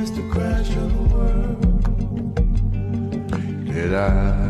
Mr. Crash of the World. Did I?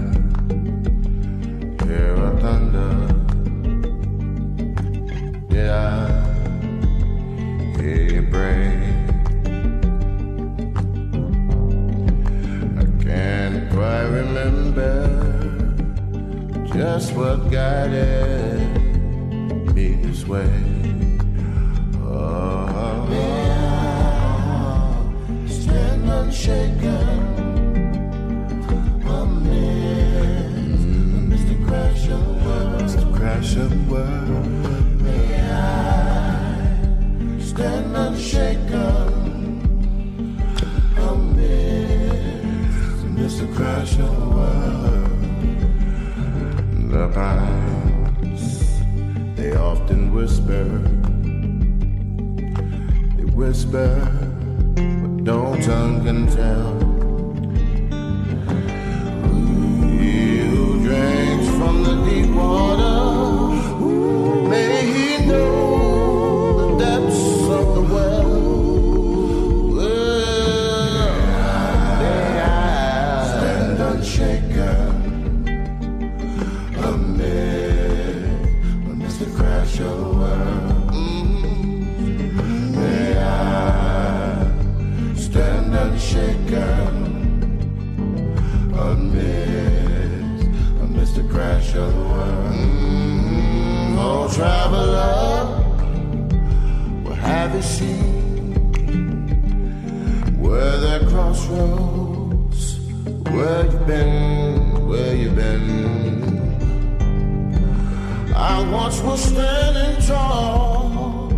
standing tall.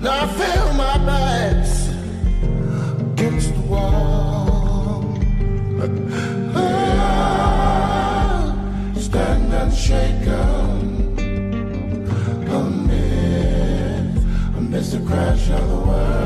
Now I feel my back against the wall. I stand unshaken amid, amidst the crash of the world.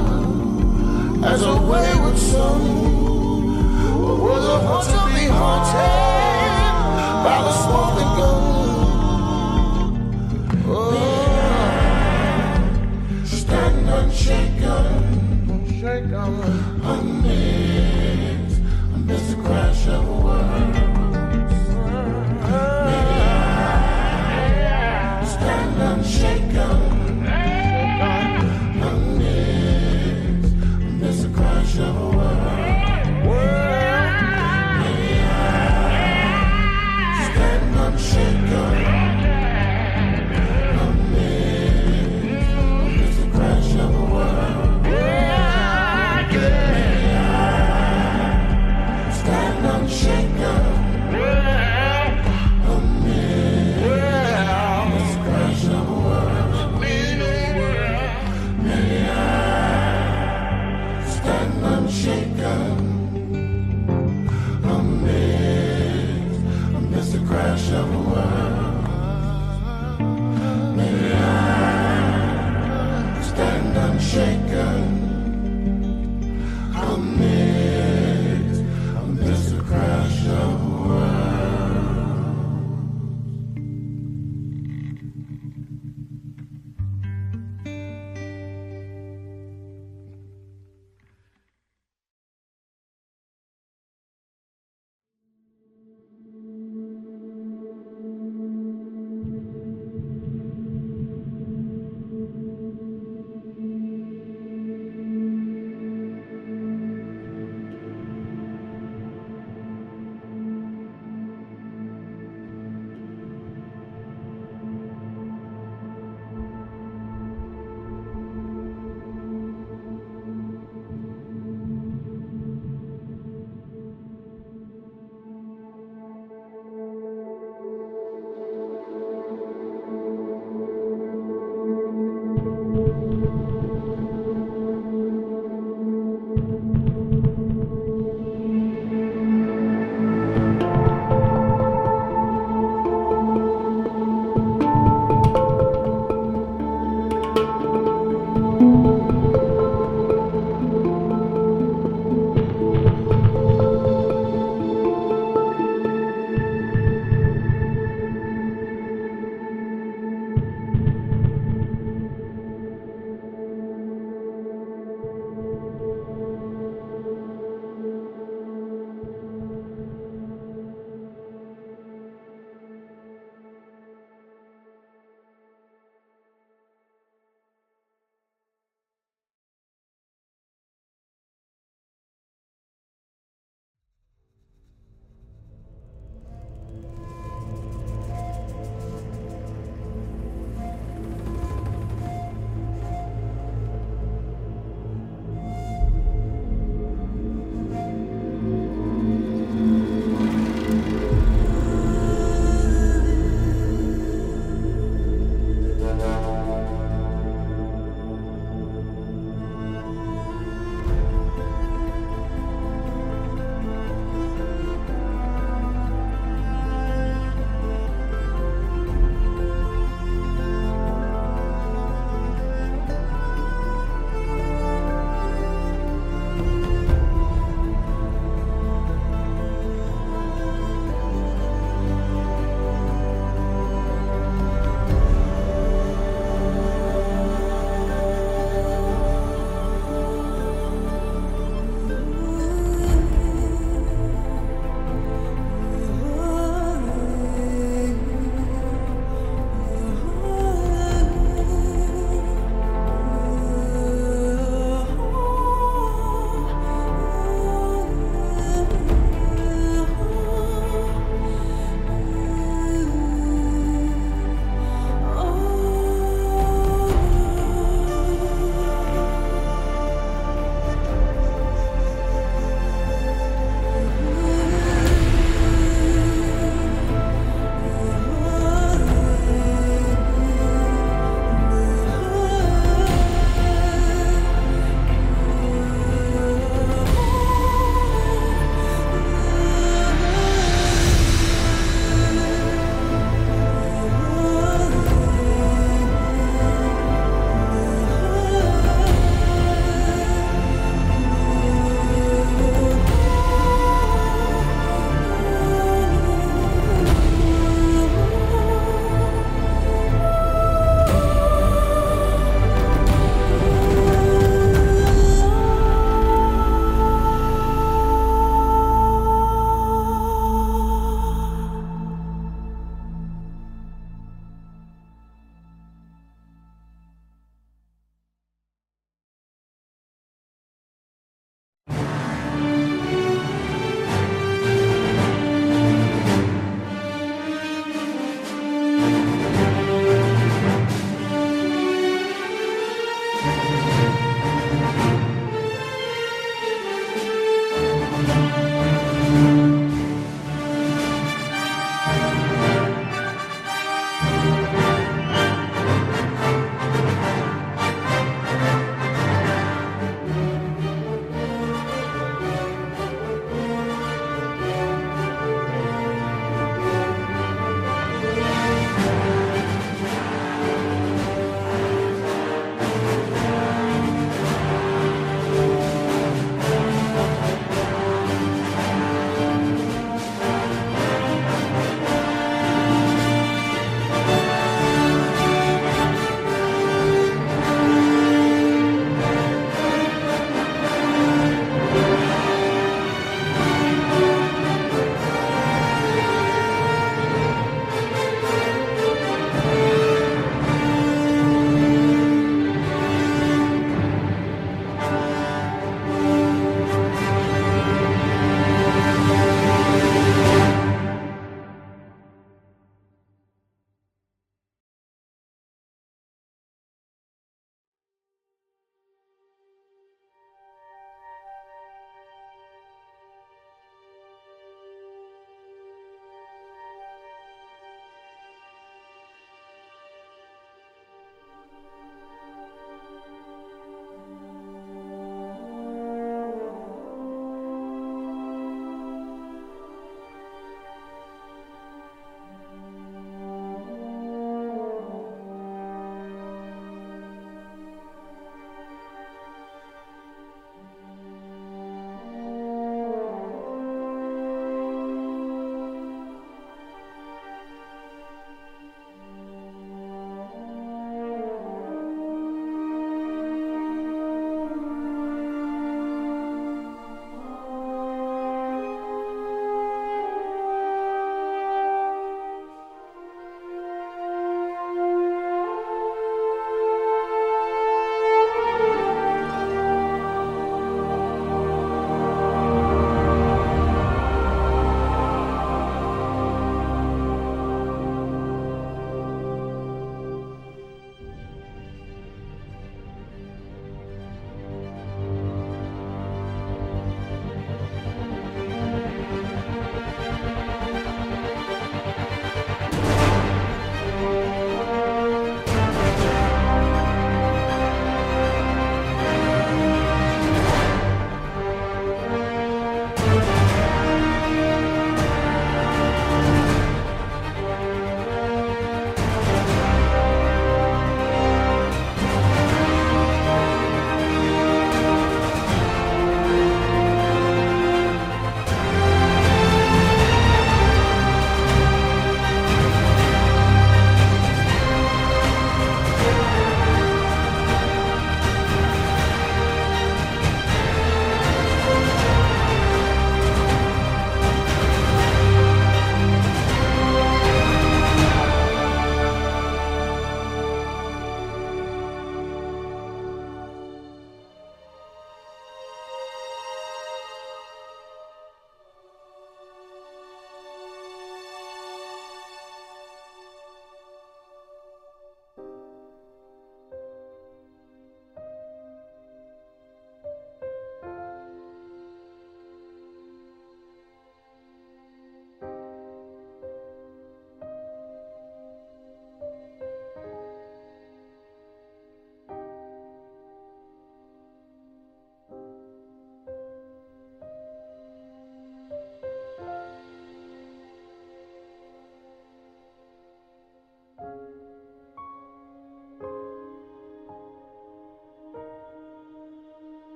as a wayward son was a hunt to be haunted by the smoking gun. Oh, stand unshaken, unshaken, unmixed, amidst the crash of